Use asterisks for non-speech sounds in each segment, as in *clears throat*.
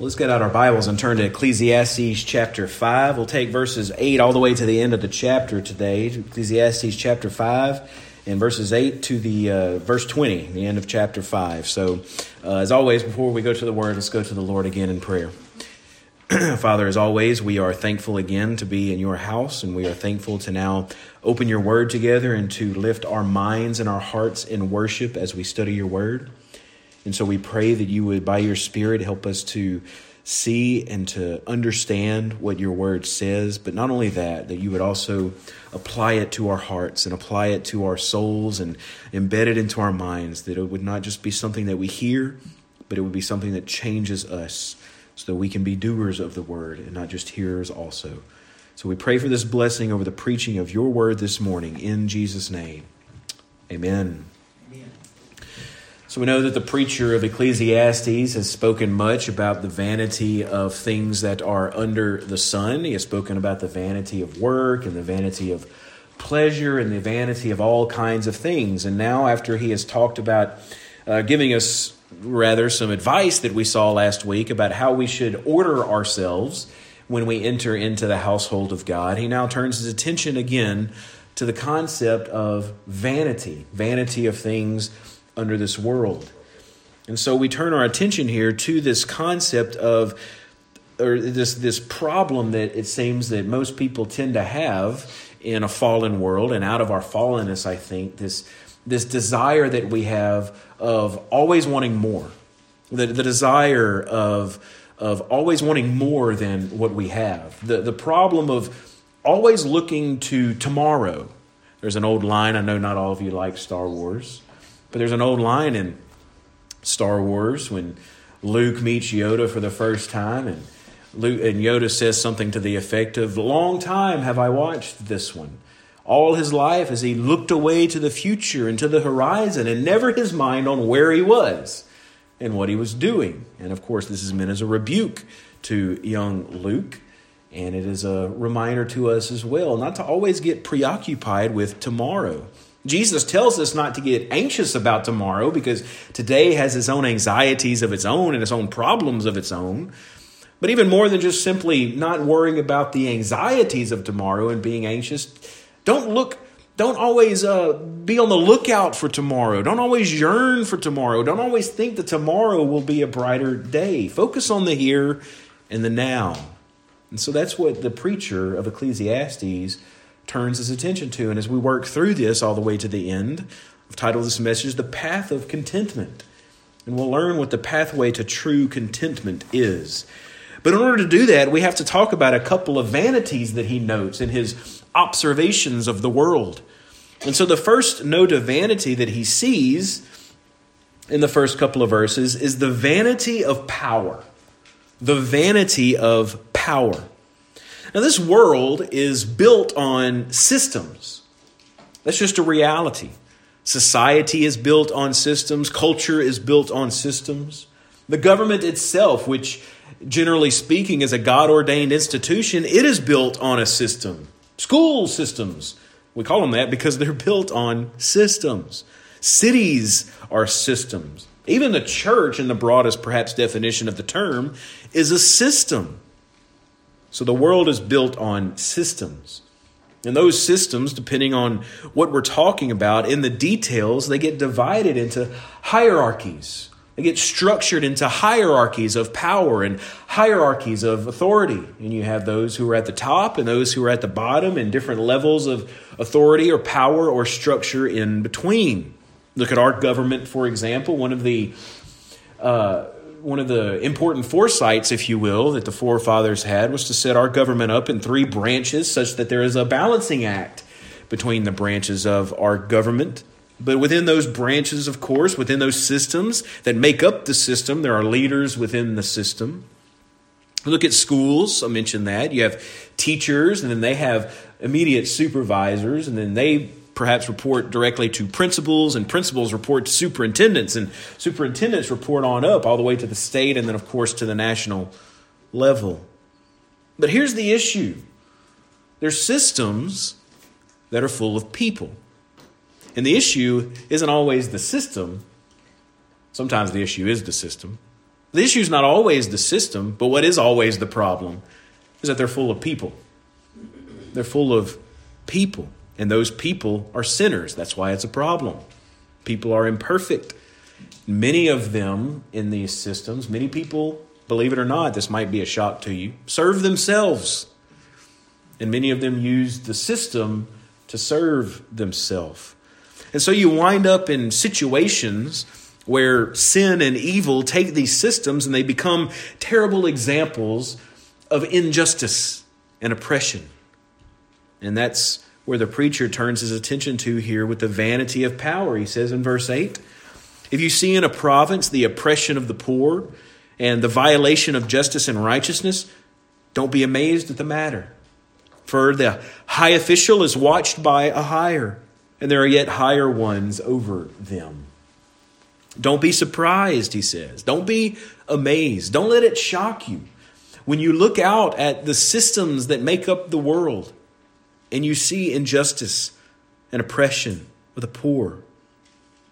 Let's get out our Bibles and turn to Ecclesiastes chapter 5. We'll take verses 8 all the way to the end of the chapter today. Ecclesiastes chapter 5 and verses 8 to the uh, verse 20, the end of chapter 5. So, uh, as always, before we go to the Word, let's go to the Lord again in prayer. *clears throat* Father, as always, we are thankful again to be in your house, and we are thankful to now open your Word together and to lift our minds and our hearts in worship as we study your Word. And so we pray that you would, by your Spirit, help us to see and to understand what your word says, but not only that, that you would also apply it to our hearts and apply it to our souls and embed it into our minds, that it would not just be something that we hear, but it would be something that changes us so that we can be doers of the word and not just hearers also. So we pray for this blessing over the preaching of your word this morning in Jesus' name. Amen. So we know that the preacher of Ecclesiastes has spoken much about the vanity of things that are under the sun. He has spoken about the vanity of work and the vanity of pleasure and the vanity of all kinds of things. And now, after he has talked about uh, giving us rather some advice that we saw last week about how we should order ourselves when we enter into the household of God, he now turns his attention again to the concept of vanity, vanity of things under this world. And so we turn our attention here to this concept of or this this problem that it seems that most people tend to have in a fallen world and out of our fallenness I think this this desire that we have of always wanting more. The, the desire of of always wanting more than what we have. The the problem of always looking to tomorrow. There's an old line I know not all of you like Star Wars but there's an old line in Star Wars when Luke meets Yoda for the first time, and Luke, and Yoda says something to the effect of, "Long time have I watched this one." All his life as he looked away to the future and to the horizon, and never his mind on where he was and what he was doing. And of course, this is meant as a rebuke to young Luke. And it is a reminder to us as well not to always get preoccupied with tomorrow. Jesus tells us not to get anxious about tomorrow because today has its own anxieties of its own and its own problems of its own. But even more than just simply not worrying about the anxieties of tomorrow and being anxious, don't look don't always uh, be on the lookout for tomorrow. Don't always yearn for tomorrow. Don't always think that tomorrow will be a brighter day. Focus on the here and the now. And so that's what the preacher of Ecclesiastes turns his attention to. And as we work through this all the way to the end, I've titled this message The Path of Contentment. And we'll learn what the pathway to true contentment is. But in order to do that, we have to talk about a couple of vanities that he notes in his observations of the world. And so the first note of vanity that he sees in the first couple of verses is the vanity of power. The vanity of power. Now, this world is built on systems. That's just a reality. Society is built on systems, culture is built on systems. The government itself, which generally speaking is a God ordained institution, it is built on a system. School systems, we call them that because they're built on systems. Cities are systems. Even the church, in the broadest perhaps definition of the term, is a system. So the world is built on systems. And those systems, depending on what we're talking about in the details, they get divided into hierarchies. They get structured into hierarchies of power and hierarchies of authority. And you have those who are at the top and those who are at the bottom, and different levels of authority or power or structure in between. Look at our government, for example. One of the uh, one of the important foresights, if you will, that the forefathers had was to set our government up in three branches such that there is a balancing act between the branches of our government. But within those branches, of course, within those systems that make up the system, there are leaders within the system. Look at schools, I mentioned that. You have teachers, and then they have immediate supervisors, and then they perhaps report directly to principals, and principals report to superintendents, and superintendents report on up all the way to the state, and then, of course, to the national level. But here's the issue there's systems that are full of people. And the issue isn't always the system. Sometimes the issue is the system. The issue is not always the system, but what is always the problem is that they're full of people. They're full of people, and those people are sinners. That's why it's a problem. People are imperfect. Many of them in these systems, many people, believe it or not, this might be a shock to you, serve themselves. And many of them use the system to serve themselves. And so you wind up in situations where sin and evil take these systems and they become terrible examples of injustice and oppression. And that's where the preacher turns his attention to here with the vanity of power. He says in verse 8 If you see in a province the oppression of the poor and the violation of justice and righteousness, don't be amazed at the matter. For the high official is watched by a higher, and there are yet higher ones over them. Don't be surprised, he says. Don't be amazed. Don't let it shock you. When you look out at the systems that make up the world and you see injustice and oppression of the poor.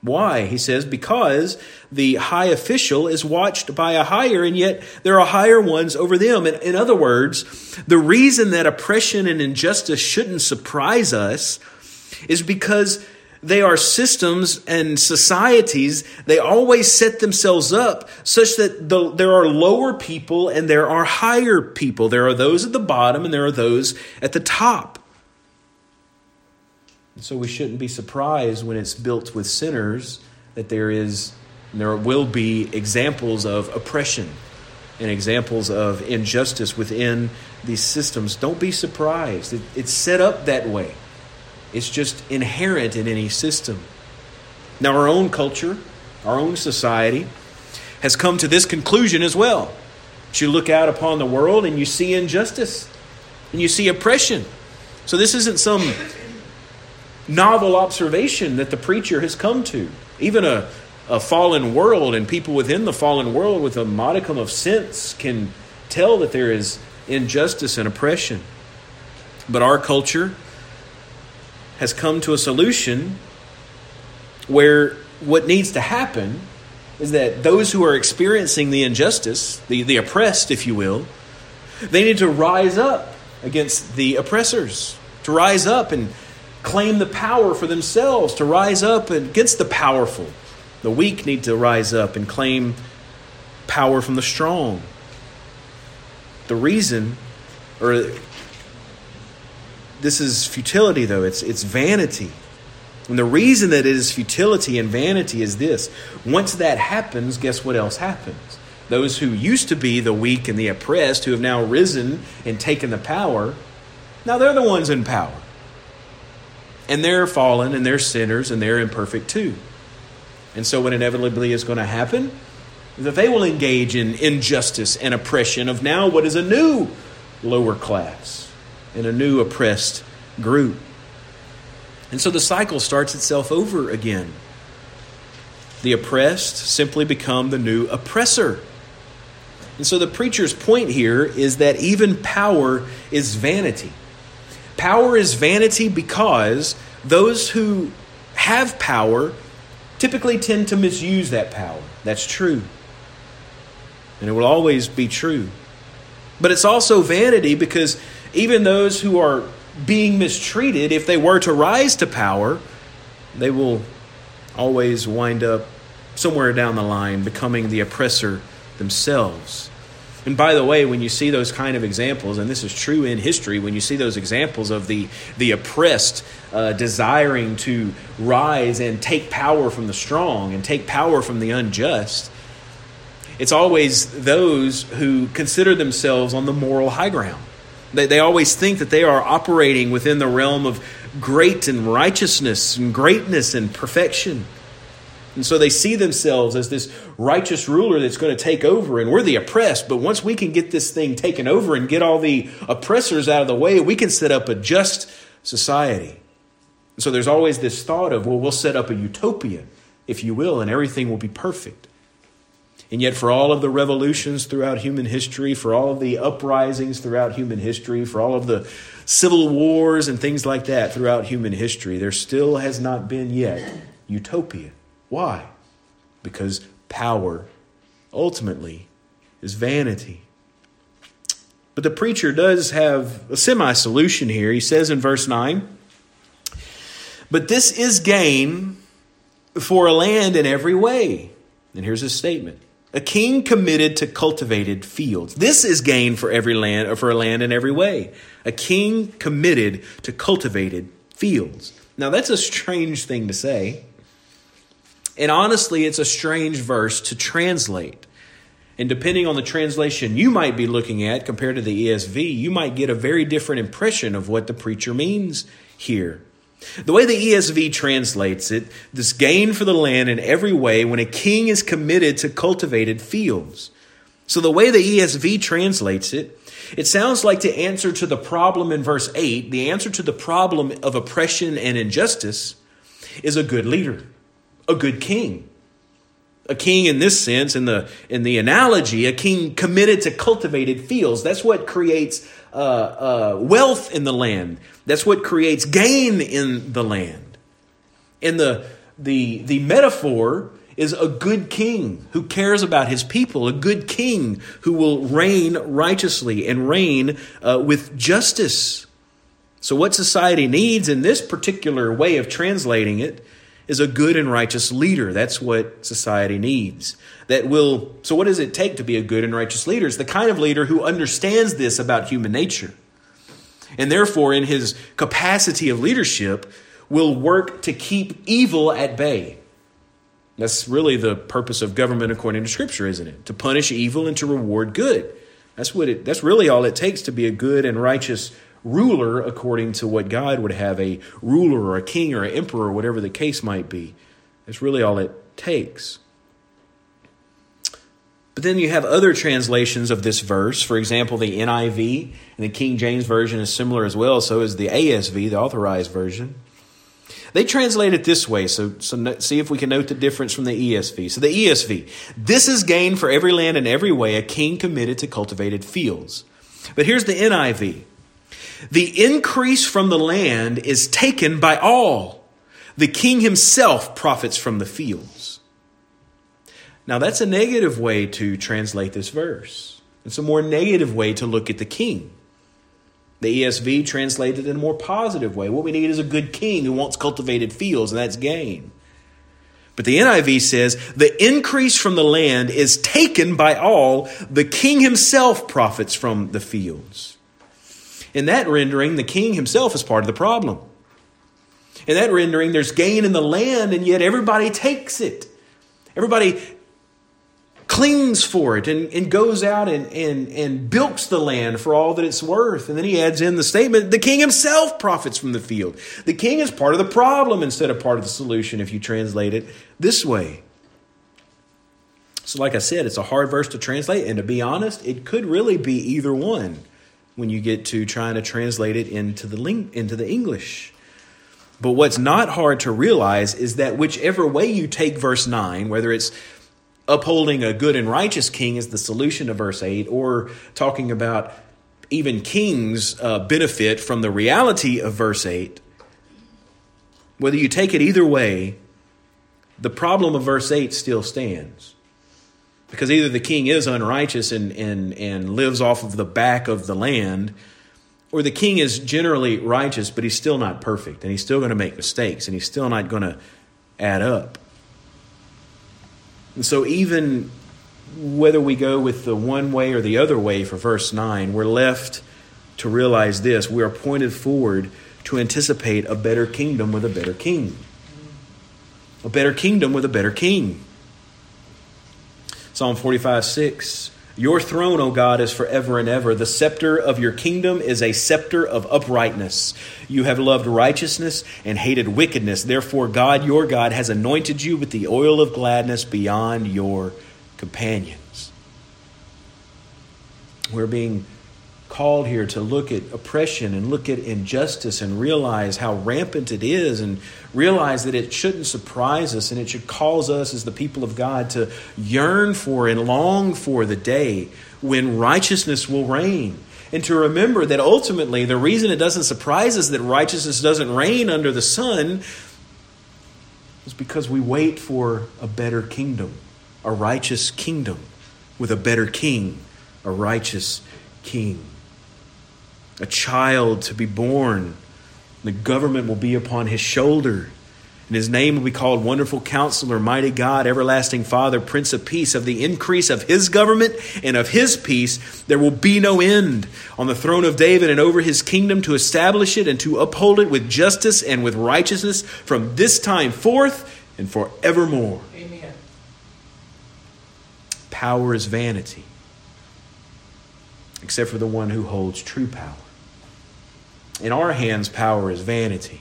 Why? He says, because the high official is watched by a higher, and yet there are higher ones over them. In, in other words, the reason that oppression and injustice shouldn't surprise us is because they are systems and societies. They always set themselves up such that the, there are lower people and there are higher people. There are those at the bottom and there are those at the top. And so we shouldn't be surprised when it's built with sinners that there is there will be examples of oppression and examples of injustice within these systems. Don't be surprised. It, it's set up that way. It's just inherent in any system. Now, our own culture, our own society, has come to this conclusion as well. You look out upon the world and you see injustice and you see oppression. So, this isn't some novel observation that the preacher has come to. Even a, a fallen world and people within the fallen world with a modicum of sense can tell that there is injustice and oppression. But our culture, has come to a solution where what needs to happen is that those who are experiencing the injustice, the, the oppressed, if you will, they need to rise up against the oppressors, to rise up and claim the power for themselves, to rise up against the powerful. The weak need to rise up and claim power from the strong. The reason, or this is futility, though. It's, it's vanity. And the reason that it is futility and vanity is this once that happens, guess what else happens? Those who used to be the weak and the oppressed, who have now risen and taken the power, now they're the ones in power. And they're fallen and they're sinners and they're imperfect too. And so, what inevitably is going to happen is that they will engage in injustice and oppression of now what is a new lower class in a new oppressed group. And so the cycle starts itself over again. The oppressed simply become the new oppressor. And so the preacher's point here is that even power is vanity. Power is vanity because those who have power typically tend to misuse that power. That's true. And it will always be true. But it's also vanity because even those who are being mistreated, if they were to rise to power, they will always wind up somewhere down the line becoming the oppressor themselves. And by the way, when you see those kind of examples, and this is true in history, when you see those examples of the, the oppressed uh, desiring to rise and take power from the strong and take power from the unjust, it's always those who consider themselves on the moral high ground. They, they always think that they are operating within the realm of great and righteousness and greatness and perfection. And so they see themselves as this righteous ruler that's going to take over, and we're the oppressed. But once we can get this thing taken over and get all the oppressors out of the way, we can set up a just society. And so there's always this thought of, well, we'll set up a utopia, if you will, and everything will be perfect. And yet, for all of the revolutions throughout human history, for all of the uprisings throughout human history, for all of the civil wars and things like that throughout human history, there still has not been yet utopia. Why? Because power ultimately is vanity. But the preacher does have a semi solution here. He says in verse 9, But this is gain for a land in every way. And here's his statement a king committed to cultivated fields. This is gain for every land or for a land in every way. A king committed to cultivated fields. Now that's a strange thing to say. And honestly, it's a strange verse to translate. And depending on the translation you might be looking at compared to the ESV, you might get a very different impression of what the preacher means here. The way the ESV translates it, this gain for the land in every way when a king is committed to cultivated fields. So the way the ESV translates it, it sounds like the answer to the problem in verse 8, the answer to the problem of oppression and injustice, is a good leader, a good king. A king in this sense, in the in the analogy, a king committed to cultivated fields. That's what creates uh, uh, wealth in the land. That's what creates gain in the land. And the the the metaphor is a good king who cares about his people, a good king who will reign righteously and reign uh, with justice. So, what society needs in this particular way of translating it is a good and righteous leader. That's what society needs. That will, so what does it take to be a good and righteous leader? It's the kind of leader who understands this about human nature. And therefore, in his capacity of leadership, will work to keep evil at bay. That's really the purpose of government according to Scripture, isn't it? To punish evil and to reward good. That's what it. That's really all it takes to be a good and righteous ruler, according to what God would have a ruler or a king or an emperor, whatever the case might be. That's really all it takes. But then you have other translations of this verse. For example, the NIV and the King James Version is similar as well. So is the ASV, the authorized version. They translate it this way, so, so see if we can note the difference from the ESV. So the ESV, this is gain for every land in every way, a king committed to cultivated fields. But here's the NIV. The increase from the land is taken by all. The king himself profits from the fields. Now, that's a negative way to translate this verse. It's a more negative way to look at the king. The ESV translated in a more positive way. What we need is a good king who wants cultivated fields, and that's gain. But the NIV says the increase from the land is taken by all. The king himself profits from the fields. In that rendering, the king himself is part of the problem. In that rendering, there's gain in the land, and yet everybody takes it. Everybody clings for it and, and goes out and, and, and bilks the land for all that it's worth. And then he adds in the statement the king himself profits from the field. The king is part of the problem instead of part of the solution if you translate it this way. So, like I said, it's a hard verse to translate, and to be honest, it could really be either one when you get to trying to translate it into the ling- into the English. But what's not hard to realize is that whichever way you take verse 9, whether it's upholding a good and righteous king as the solution to verse 8, or talking about even kings uh, benefit from the reality of verse 8, whether you take it either way, the problem of verse 8 still stands. Because either the king is unrighteous and, and, and lives off of the back of the land, or the king is generally righteous, but he's still not perfect, and he's still going to make mistakes, and he's still not going to add up. And so, even whether we go with the one way or the other way for verse 9, we're left to realize this. We are pointed forward to anticipate a better kingdom with a better king. A better kingdom with a better king. Psalm 45 6. Your throne, O God, is forever and ever. The scepter of your kingdom is a scepter of uprightness. You have loved righteousness and hated wickedness. Therefore, God, your God, has anointed you with the oil of gladness beyond your companions. We're being called here to look at oppression and look at injustice and realize how rampant it is and realize that it shouldn't surprise us and it should cause us as the people of God to yearn for and long for the day when righteousness will reign. And to remember that ultimately the reason it doesn't surprise us that righteousness doesn't reign under the sun is because we wait for a better kingdom, a righteous kingdom with a better king, a righteous king. A child to be born. The government will be upon his shoulder. And his name will be called Wonderful Counselor, Mighty God, Everlasting Father, Prince of Peace. Of the increase of his government and of his peace, there will be no end on the throne of David and over his kingdom to establish it and to uphold it with justice and with righteousness from this time forth and forevermore. Amen. Power is vanity, except for the one who holds true power. In our hands, power is vanity.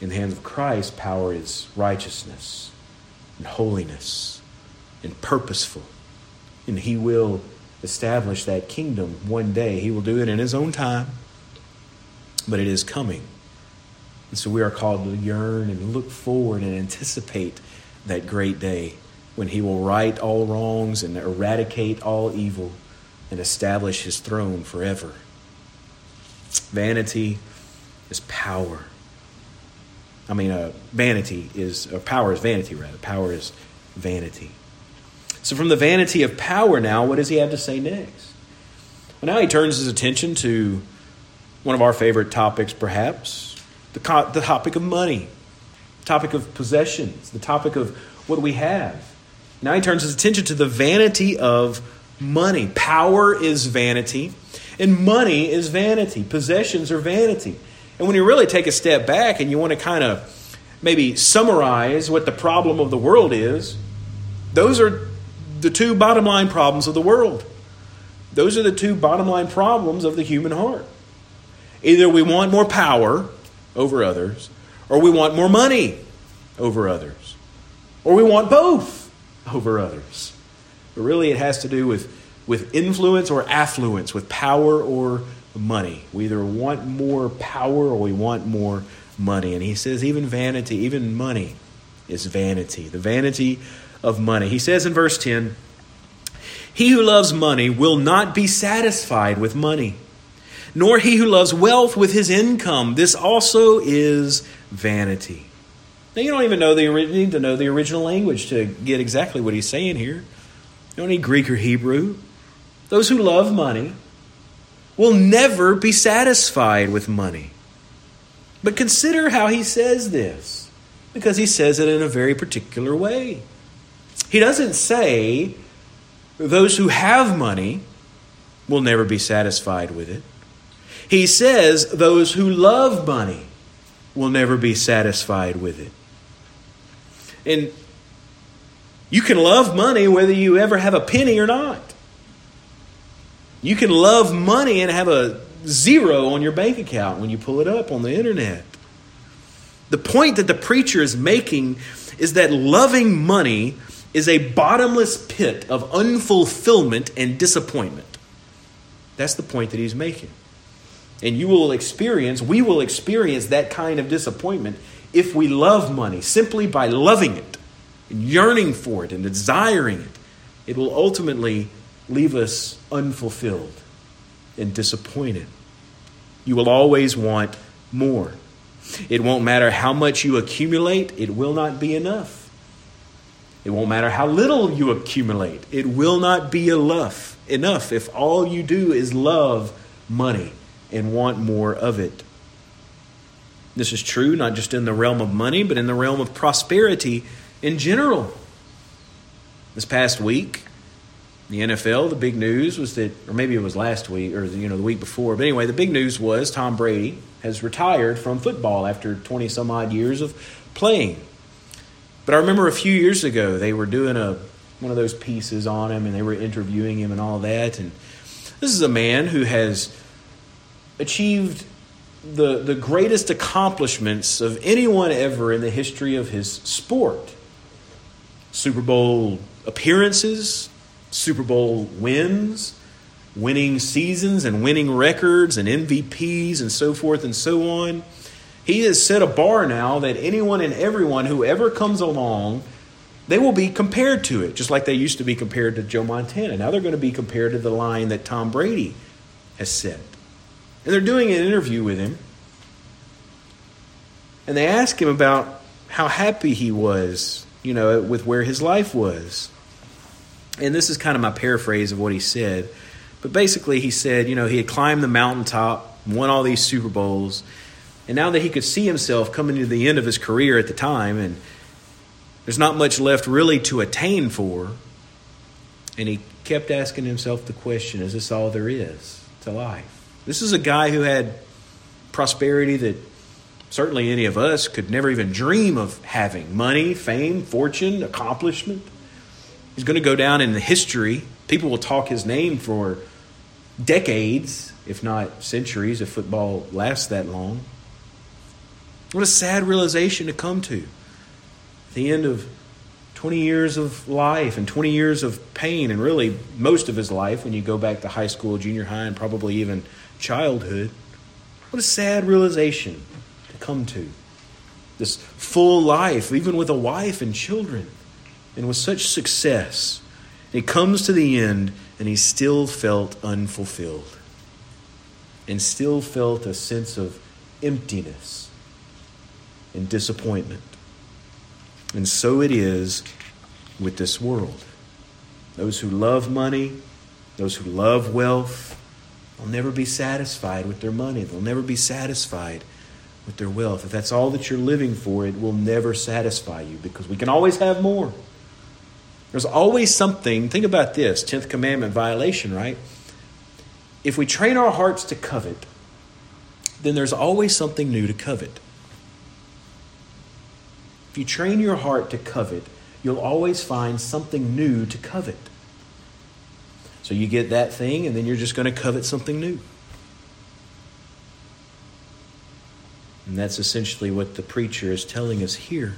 In the hands of Christ, power is righteousness and holiness and purposeful. And He will establish that kingdom one day. He will do it in His own time, but it is coming. And so we are called to yearn and look forward and anticipate that great day when He will right all wrongs and eradicate all evil and establish His throne forever. Vanity is power. I mean, uh, vanity is, or power is vanity, rather. Power is vanity. So, from the vanity of power now, what does he have to say next? Well, now he turns his attention to one of our favorite topics, perhaps the, co- the topic of money, the topic of possessions, the topic of what we have. Now he turns his attention to the vanity of money. Power is vanity, and money is vanity. Possessions are vanity. And when you really take a step back and you want to kind of maybe summarize what the problem of the world is, those are the two bottom line problems of the world. Those are the two bottom line problems of the human heart. Either we want more power over others, or we want more money over others, or we want both over others. But really, it has to do with, with influence or affluence, with power or money. We either want more power or we want more money. And he says, even vanity, even money is vanity. The vanity of money. He says in verse 10 He who loves money will not be satisfied with money, nor he who loves wealth with his income. This also is vanity. Now, you don't even know the need to know the original language to get exactly what he's saying here. You don't need Greek or Hebrew. Those who love money will never be satisfied with money. But consider how he says this, because he says it in a very particular way. He doesn't say those who have money will never be satisfied with it. He says those who love money will never be satisfied with it. And you can love money whether you ever have a penny or not. You can love money and have a zero on your bank account when you pull it up on the internet. The point that the preacher is making is that loving money is a bottomless pit of unfulfillment and disappointment. That's the point that he's making. And you will experience, we will experience that kind of disappointment if we love money simply by loving it, and yearning for it, and desiring it. It will ultimately leave us unfulfilled and disappointed. You will always want more. It won't matter how much you accumulate, it will not be enough. It won't matter how little you accumulate, it will not be enough. Enough if all you do is love money and want more of it. This is true not just in the realm of money, but in the realm of prosperity in general. This past week, the NFL, the big news was that, or maybe it was last week or you know the week before, but anyway, the big news was Tom Brady has retired from football after 20 some odd years of playing. But I remember a few years ago they were doing a one of those pieces on him and they were interviewing him and all that and this is a man who has achieved the the greatest accomplishments of anyone ever in the history of his sport. Super Bowl appearances, Super Bowl wins, winning seasons and winning records and MVPs and so forth and so on. He has set a bar now that anyone and everyone who ever comes along, they will be compared to it, just like they used to be compared to Joe Montana. Now they're going to be compared to the line that Tom Brady has set. And they're doing an interview with him. And they ask him about how happy he was, you know, with where his life was. And this is kind of my paraphrase of what he said. But basically, he said, you know, he had climbed the mountaintop, won all these Super Bowls, and now that he could see himself coming to the end of his career at the time, and there's not much left really to attain for, and he kept asking himself the question is this all there is to life? This is a guy who had prosperity that certainly any of us could never even dream of having money, fame, fortune, accomplishment. He's going to go down in the history. People will talk his name for decades, if not centuries, if football lasts that long. What a sad realization to come to. At the end of 20 years of life and 20 years of pain, and really most of his life when you go back to high school, junior high, and probably even childhood. What a sad realization to come to. This full life, even with a wife and children, and with such success. He comes to the end and he still felt unfulfilled and still felt a sense of emptiness and disappointment. And so it is with this world. Those who love money, those who love wealth, they'll never be satisfied with their money. They'll never be satisfied with their wealth. If that's all that you're living for, it will never satisfy you because we can always have more. There's always something, think about this 10th commandment violation, right? If we train our hearts to covet, then there's always something new to covet. If you train your heart to covet, you'll always find something new to covet. So you get that thing, and then you're just going to covet something new. And that's essentially what the preacher is telling us here.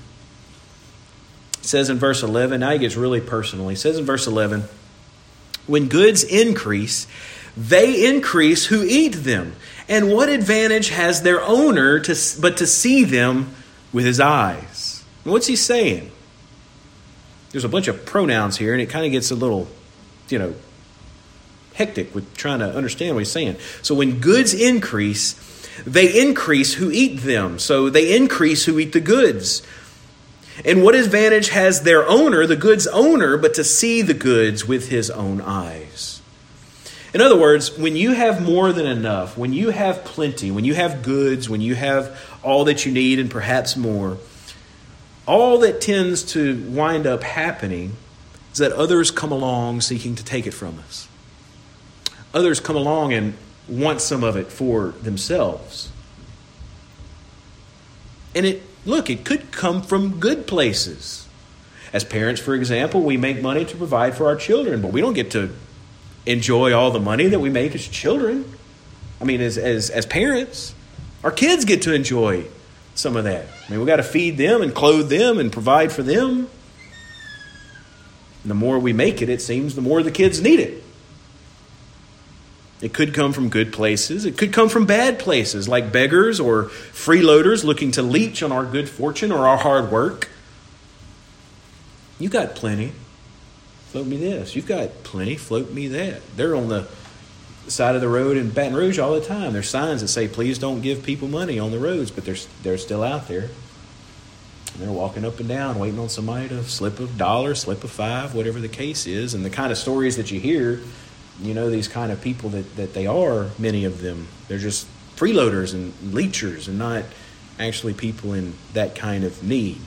Says in verse 11, now he gets really personal. He says in verse 11, when goods increase, they increase who eat them. And what advantage has their owner to, but to see them with his eyes? what's he saying? There's a bunch of pronouns here, and it kind of gets a little, you know, hectic with trying to understand what he's saying. So when goods increase, they increase who eat them. So they increase who eat the goods. And what advantage has their owner, the goods owner, but to see the goods with his own eyes? In other words, when you have more than enough, when you have plenty, when you have goods, when you have all that you need and perhaps more, all that tends to wind up happening is that others come along seeking to take it from us. Others come along and want some of it for themselves. And it look, it could come from good places. As parents, for example, we make money to provide for our children, but we don't get to enjoy all the money that we make as children. I mean, as, as, as parents, our kids get to enjoy some of that. I mean, we got to feed them and clothe them and provide for them. And the more we make it, it seems, the more the kids need it. It could come from good places. It could come from bad places, like beggars or freeloaders looking to leech on our good fortune or our hard work. You got plenty. Float me this. You've got plenty. Float me that. They're on the side of the road in Baton Rouge all the time. There's signs that say, please don't give people money on the roads, but they're, they're still out there. And they're walking up and down, waiting on somebody to slip a dollar, slip a five, whatever the case is. And the kind of stories that you hear, you know, these kind of people that, that they are, many of them, they're just freeloaders and leechers and not actually people in that kind of need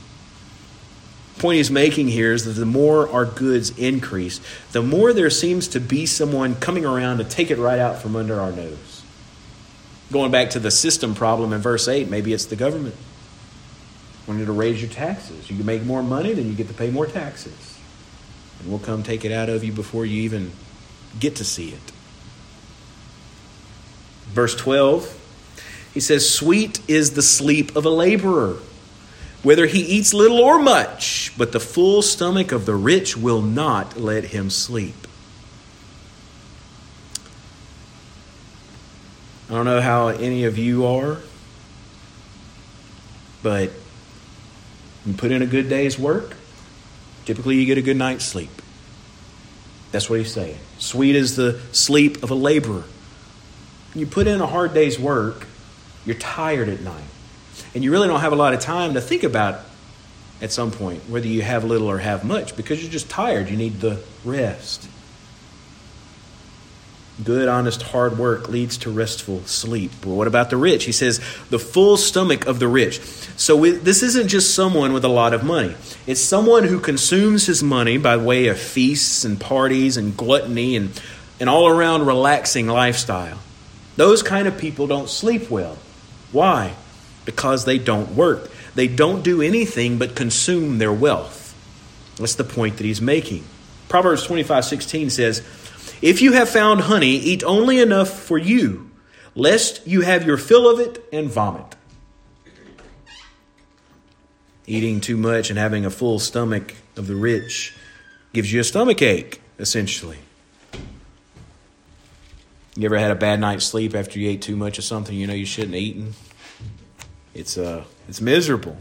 point he's making here is that the more our goods increase, the more there seems to be someone coming around to take it right out from under our nose. Going back to the system problem in verse 8, maybe it's the government wanting to raise your taxes. You can make more money, then you get to pay more taxes. And we'll come take it out of you before you even get to see it. Verse 12, he says, Sweet is the sleep of a laborer whether he eats little or much, but the full stomach of the rich will not let him sleep. I don't know how any of you are, but you put in a good day's work, typically you get a good night's sleep. That's what he's saying. Sweet is the sleep of a laborer. You put in a hard day's work, you're tired at night and you really don't have a lot of time to think about at some point, whether you have little or have much, because you're just tired. You need the rest. Good, honest, hard work leads to restful sleep. But what about the rich? He says, the full stomach of the rich. So we, this isn't just someone with a lot of money, it's someone who consumes his money by way of feasts and parties and gluttony and an all around relaxing lifestyle. Those kind of people don't sleep well. Why? Because they don't work. They don't do anything but consume their wealth. That's the point that he's making. Proverbs 25 16 says, If you have found honey, eat only enough for you, lest you have your fill of it and vomit. Eating too much and having a full stomach of the rich gives you a stomach ache, essentially. You ever had a bad night's sleep after you ate too much of something you know you shouldn't have eaten? It's uh, it's miserable.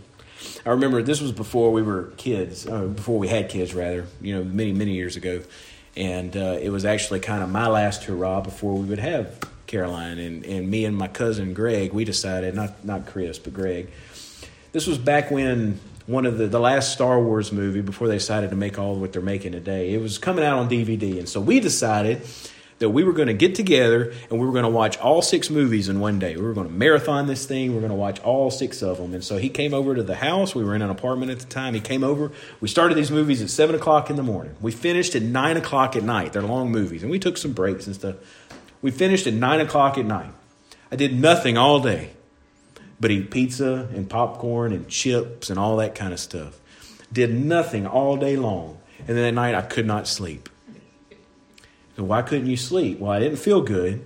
I remember this was before we were kids, uh, before we had kids, rather. You know, many many years ago, and uh, it was actually kind of my last hurrah before we would have Caroline and and me and my cousin Greg. We decided not not Chris but Greg. This was back when one of the the last Star Wars movie before they decided to make all what they're making today. It was coming out on DVD, and so we decided that we were going to get together and we were going to watch all six movies in one day. We were going to marathon this thing. We were going to watch all six of them. And so he came over to the house. We were in an apartment at the time. He came over. We started these movies at 7 o'clock in the morning. We finished at 9 o'clock at night. They're long movies. And we took some breaks and stuff. We finished at 9 o'clock at night. I did nothing all day but eat pizza and popcorn and chips and all that kind of stuff. Did nothing all day long. And then at night, I could not sleep. So why couldn't you sleep? Well, I didn't feel good.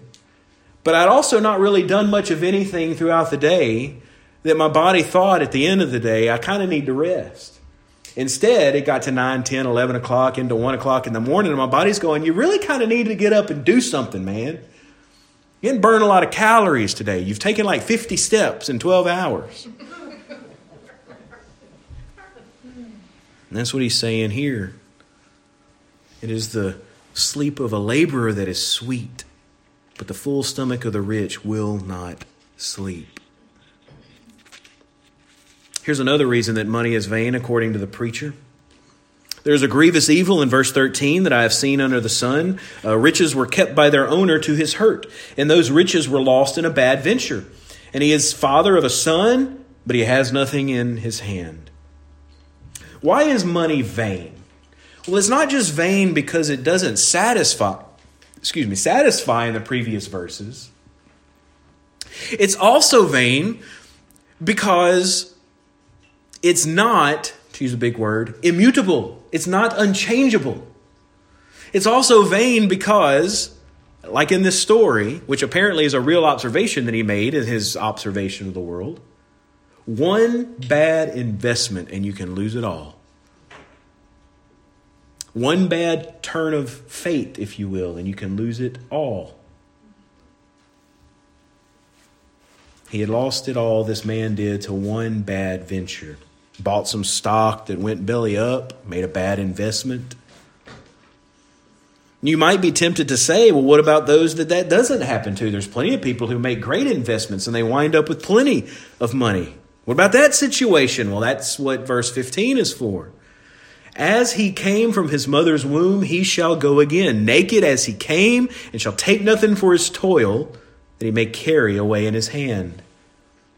But I'd also not really done much of anything throughout the day that my body thought at the end of the day, I kind of need to rest. Instead, it got to 9, 10, 11 o'clock into 1 o'clock in the morning, and my body's going, You really kind of need to get up and do something, man. You didn't burn a lot of calories today. You've taken like 50 steps in 12 hours. And that's what he's saying here. It is the sleep of a laborer that is sweet, but the full stomach of the rich will not sleep. Here's another reason that money is vain, according to the preacher. There's a grievous evil in verse 13 that I have seen under the sun. Uh, riches were kept by their owner to his hurt, and those riches were lost in a bad venture. And he is father of a son, but he has nothing in his hand. Why is money vain? Well, it's not just vain because it doesn't satisfy, excuse me, satisfy in the previous verses. It's also vain because it's not, to use a big word, immutable. It's not unchangeable. It's also vain because, like in this story, which apparently is a real observation that he made in his observation of the world, one bad investment and you can lose it all. One bad turn of fate, if you will, and you can lose it all. He had lost it all, this man did, to one bad venture. Bought some stock that went belly up, made a bad investment. You might be tempted to say, well, what about those that that doesn't happen to? There's plenty of people who make great investments and they wind up with plenty of money. What about that situation? Well, that's what verse 15 is for. As he came from his mother's womb, he shall go again, naked as he came, and shall take nothing for his toil that he may carry away in his hand.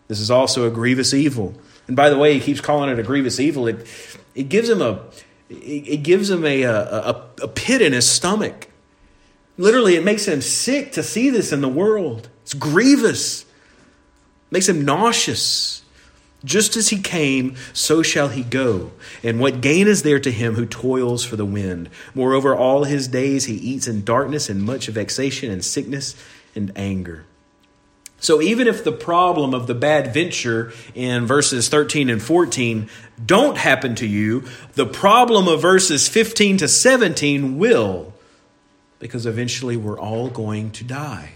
This is also a grievous evil. And by the way, he keeps calling it a grievous evil. It, it gives him a it gives him a, a, a pit in his stomach. Literally, it makes him sick to see this in the world. It's grievous. It makes him nauseous. Just as he came, so shall he go. And what gain is there to him who toils for the wind? Moreover, all his days he eats in darkness and much vexation and sickness and anger. So even if the problem of the bad venture in verses 13 and 14 don't happen to you, the problem of verses 15 to 17 will, because eventually we're all going to die.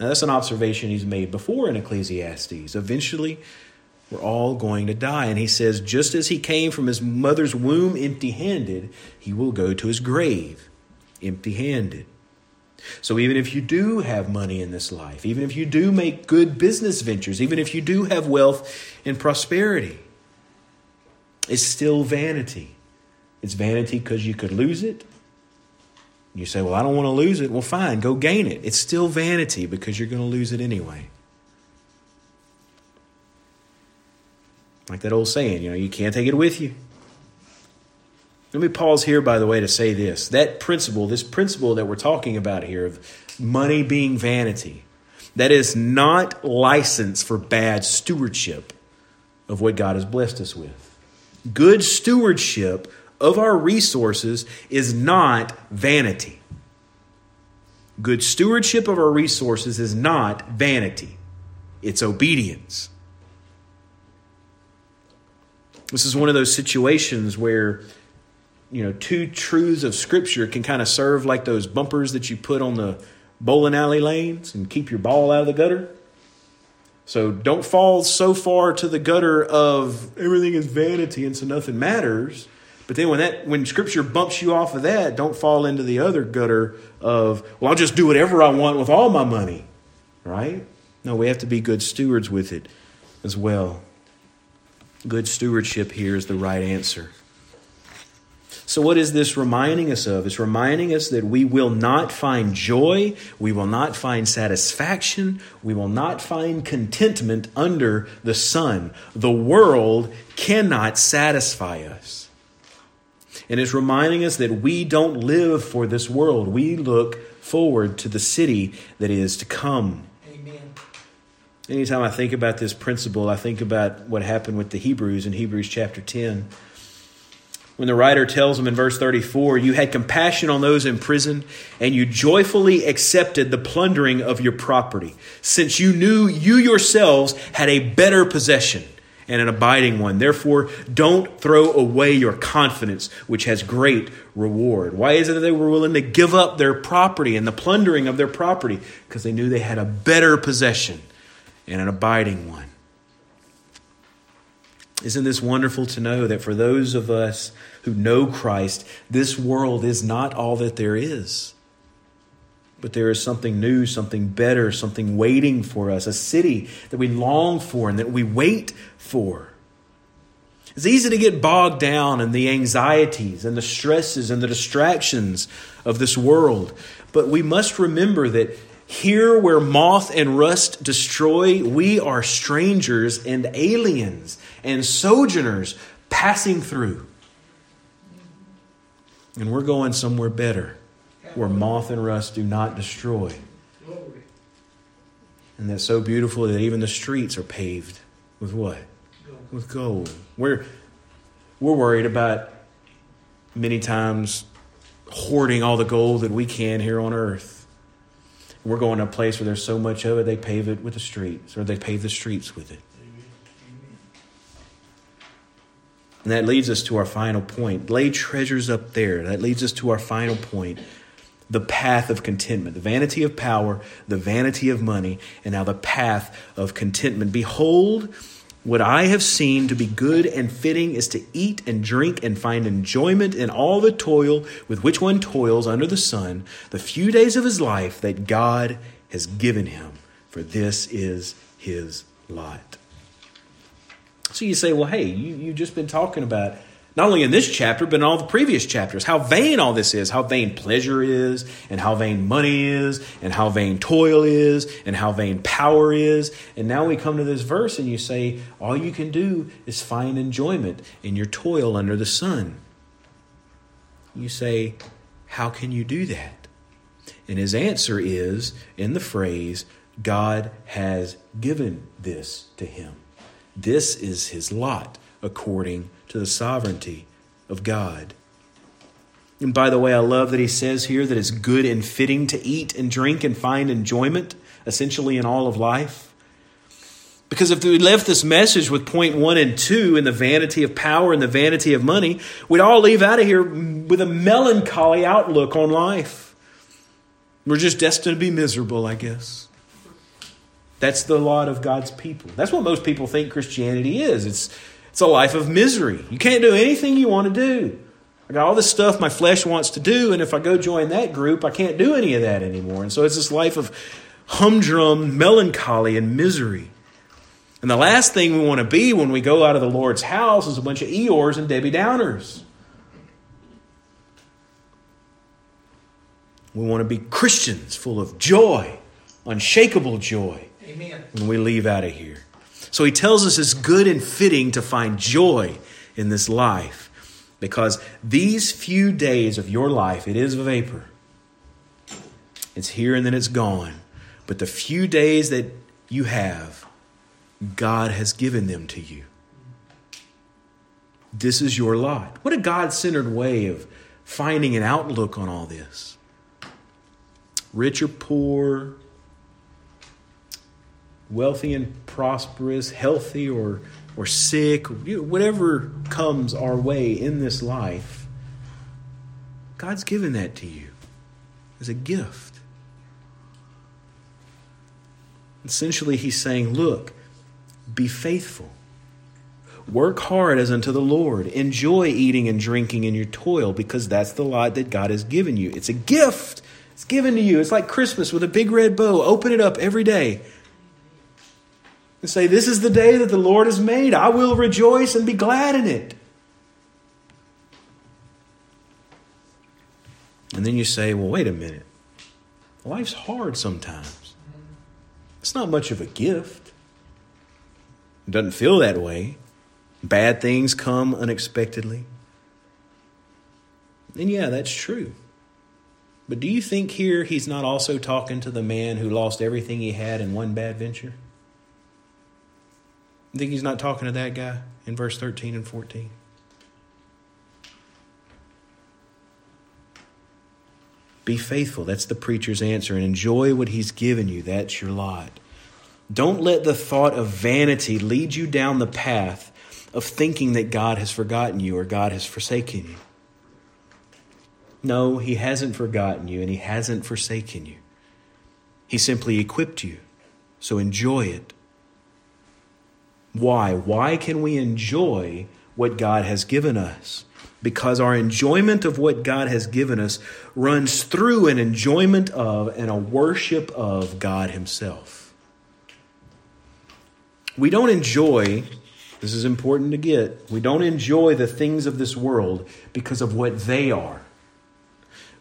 Now, that's an observation he's made before in Ecclesiastes. Eventually, we're all going to die. And he says, just as he came from his mother's womb empty handed, he will go to his grave empty handed. So even if you do have money in this life, even if you do make good business ventures, even if you do have wealth and prosperity, it's still vanity. It's vanity because you could lose it. You say, Well, I don't want to lose it. Well, fine, go gain it. It's still vanity because you're going to lose it anyway. Like that old saying, you know, you can't take it with you. Let me pause here, by the way, to say this. That principle, this principle that we're talking about here of money being vanity, that is not license for bad stewardship of what God has blessed us with. Good stewardship of our resources is not vanity. Good stewardship of our resources is not vanity, it's obedience. This is one of those situations where you know two truths of scripture can kind of serve like those bumpers that you put on the bowling alley lanes and keep your ball out of the gutter. So don't fall so far to the gutter of everything is vanity and so nothing matters. But then when that when scripture bumps you off of that, don't fall into the other gutter of, well, I'll just do whatever I want with all my money. Right? No, we have to be good stewards with it as well. Good stewardship here is the right answer. So, what is this reminding us of? It's reminding us that we will not find joy, we will not find satisfaction, we will not find contentment under the sun. The world cannot satisfy us. And it's reminding us that we don't live for this world, we look forward to the city that is to come. Anytime I think about this principle, I think about what happened with the Hebrews in Hebrews chapter 10. When the writer tells them in verse 34, You had compassion on those in prison, and you joyfully accepted the plundering of your property, since you knew you yourselves had a better possession and an abiding one. Therefore, don't throw away your confidence, which has great reward. Why is it that they were willing to give up their property and the plundering of their property? Because they knew they had a better possession and an abiding one. Isn't this wonderful to know that for those of us who know Christ, this world is not all that there is? But there is something new, something better, something waiting for us, a city that we long for and that we wait for. It's easy to get bogged down in the anxieties and the stresses and the distractions of this world. But we must remember that here, where moth and rust destroy, we are strangers and aliens and sojourners passing through. And we're going somewhere better, where moth and rust do not destroy. And that's so beautiful that even the streets are paved with what? With gold. We're, we're worried about many times hoarding all the gold that we can here on earth. We're going to a place where there's so much of it, they pave it with the streets, or they pave the streets with it. And that leads us to our final point. Lay treasures up there. That leads us to our final point the path of contentment, the vanity of power, the vanity of money, and now the path of contentment. Behold, what I have seen to be good and fitting is to eat and drink and find enjoyment in all the toil with which one toils under the sun, the few days of his life that God has given him, for this is his lot. So you say, well, hey, you, you've just been talking about not only in this chapter, but in all the previous chapters, how vain all this is, how vain pleasure is, and how vain money is, and how vain toil is, and how vain power is. And now we come to this verse, and you say, all you can do is find enjoyment in your toil under the sun. You say, how can you do that? And his answer is in the phrase, God has given this to him. This is his lot according to the sovereignty of God. And by the way, I love that he says here that it's good and fitting to eat and drink and find enjoyment, essentially in all of life. Because if we left this message with point one and two in the vanity of power and the vanity of money, we'd all leave out of here with a melancholy outlook on life. We're just destined to be miserable, I guess. That's the lot of God's people. That's what most people think Christianity is. It's it's a life of misery. You can't do anything you want to do. I got all this stuff my flesh wants to do, and if I go join that group, I can't do any of that anymore. And so it's this life of humdrum melancholy and misery. And the last thing we want to be when we go out of the Lord's house is a bunch of Eeyores and Debbie Downers. We want to be Christians full of joy, unshakable joy Amen. when we leave out of here. So he tells us it's good and fitting to find joy in this life because these few days of your life, it is a vapor. It's here and then it's gone. But the few days that you have, God has given them to you. This is your lot. What a God centered way of finding an outlook on all this rich or poor, wealthy and prosperous, healthy or, or sick, whatever comes our way in this life, God's given that to you as a gift. Essentially, He's saying, Look, be faithful. Work hard as unto the Lord. Enjoy eating and drinking in your toil because that's the lot that God has given you. It's a gift. It's given to you. It's like Christmas with a big red bow. Open it up every day and say, This is the day that the Lord has made. I will rejoice and be glad in it. And then you say, Well, wait a minute. Life's hard sometimes. It's not much of a gift. It doesn't feel that way. Bad things come unexpectedly. And yeah, that's true. But do you think here he's not also talking to the man who lost everything he had in one bad venture? You think he's not talking to that guy in verse 13 and 14? Be faithful. That's the preacher's answer. And enjoy what he's given you. That's your lot. Don't let the thought of vanity lead you down the path of thinking that God has forgotten you or God has forsaken you. No, He hasn't forgotten you and He hasn't forsaken you. He simply equipped you. So enjoy it. Why? Why can we enjoy what God has given us? Because our enjoyment of what God has given us runs through an enjoyment of and a worship of God Himself. We don't enjoy, this is important to get, we don't enjoy the things of this world because of what they are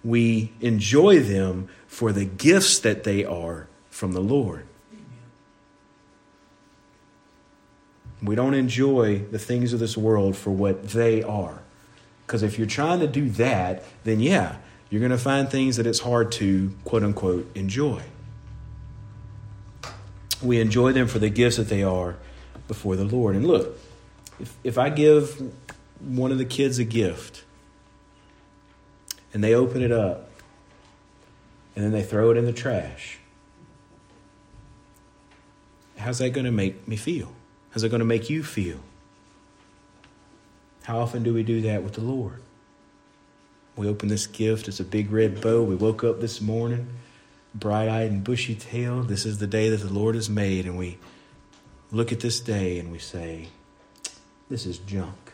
we enjoy them for the gifts that they are from the Lord. We don't enjoy the things of this world for what they are. Because if you're trying to do that, then yeah, you're going to find things that it's hard to, quote unquote, enjoy. We enjoy them for the gifts that they are before the Lord. And look, if, if I give one of the kids a gift, and they open it up and then they throw it in the trash. How's that going to make me feel? How's it going to make you feel? How often do we do that with the Lord? We open this gift, it's a big red bow. We woke up this morning, bright eyed and bushy tailed. This is the day that the Lord has made. And we look at this day and we say, This is junk.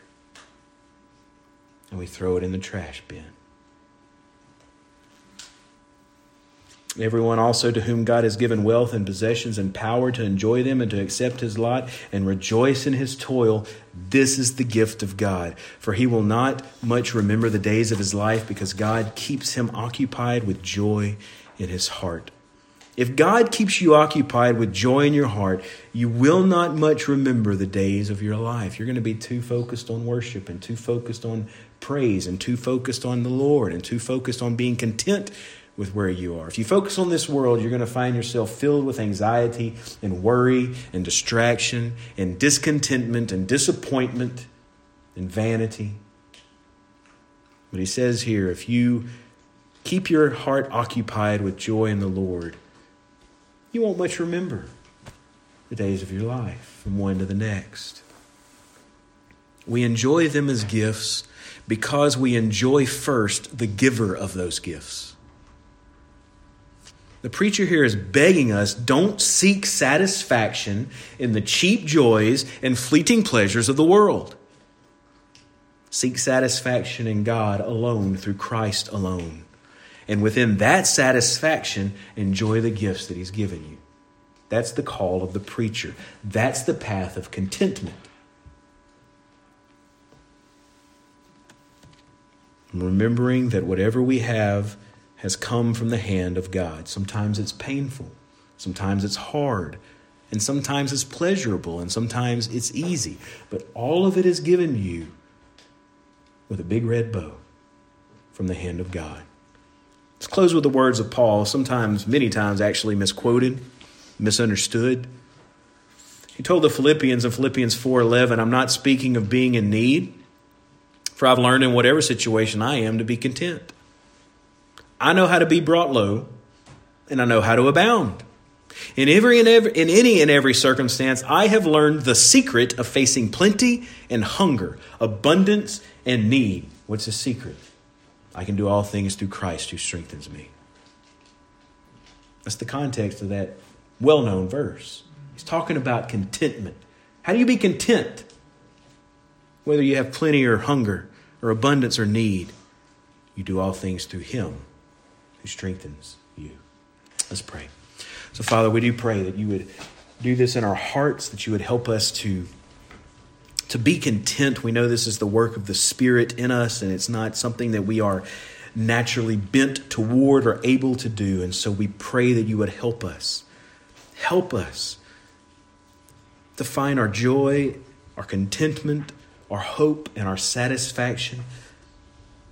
And we throw it in the trash bin. Everyone also to whom God has given wealth and possessions and power to enjoy them and to accept his lot and rejoice in his toil, this is the gift of God. For he will not much remember the days of his life because God keeps him occupied with joy in his heart. If God keeps you occupied with joy in your heart, you will not much remember the days of your life. You're going to be too focused on worship and too focused on praise and too focused on the Lord and too focused on being content with where you are. If you focus on this world, you're going to find yourself filled with anxiety and worry and distraction and discontentment and disappointment and vanity. But he says here if you keep your heart occupied with joy in the Lord, you won't much remember the days of your life from one to the next. We enjoy them as gifts because we enjoy first the giver of those gifts. The preacher here is begging us don't seek satisfaction in the cheap joys and fleeting pleasures of the world. Seek satisfaction in God alone through Christ alone. And within that satisfaction, enjoy the gifts that He's given you. That's the call of the preacher. That's the path of contentment. remembering that whatever we have has come from the hand of God. Sometimes it's painful, sometimes it's hard, and sometimes it's pleasurable, and sometimes it's easy. But all of it is given you with a big red bow from the hand of God. Let's close with the words of Paul, sometimes, many times, actually misquoted, misunderstood. He told the Philippians in Philippians 4:11, "I'm not speaking of being in need, for I've learned in whatever situation I am to be content. I know how to be brought low, and I know how to abound. In every and every, in any and every circumstance, I have learned the secret of facing plenty and hunger, abundance and need. What's the secret? I can do all things through Christ who strengthens me. That's the context of that well known verse. He's talking about contentment. How do you be content? Whether you have plenty or hunger, or abundance or need, you do all things through Him who strengthens you. Let's pray. So, Father, we do pray that you would do this in our hearts, that you would help us to, to be content. We know this is the work of the Spirit in us, and it's not something that we are naturally bent toward or able to do. And so we pray that you would help us. Help us to find our joy, our contentment, our hope and our satisfaction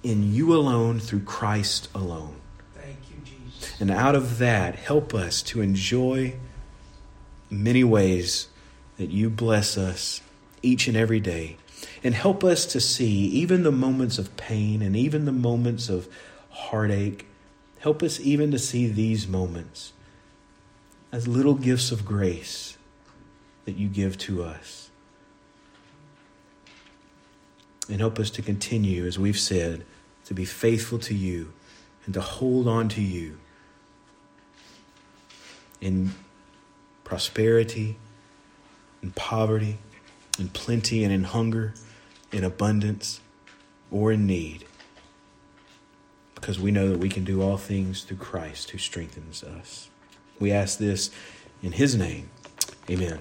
in you alone through Christ alone. And out of that, help us to enjoy many ways that you bless us each and every day. And help us to see even the moments of pain and even the moments of heartache. Help us even to see these moments as little gifts of grace that you give to us and help us to continue, as we've said, to be faithful to you and to hold on to you in prosperity, in poverty, in plenty and in hunger, in abundance, or in need. Because we know that we can do all things through Christ who strengthens us. We ask this in His name. Amen.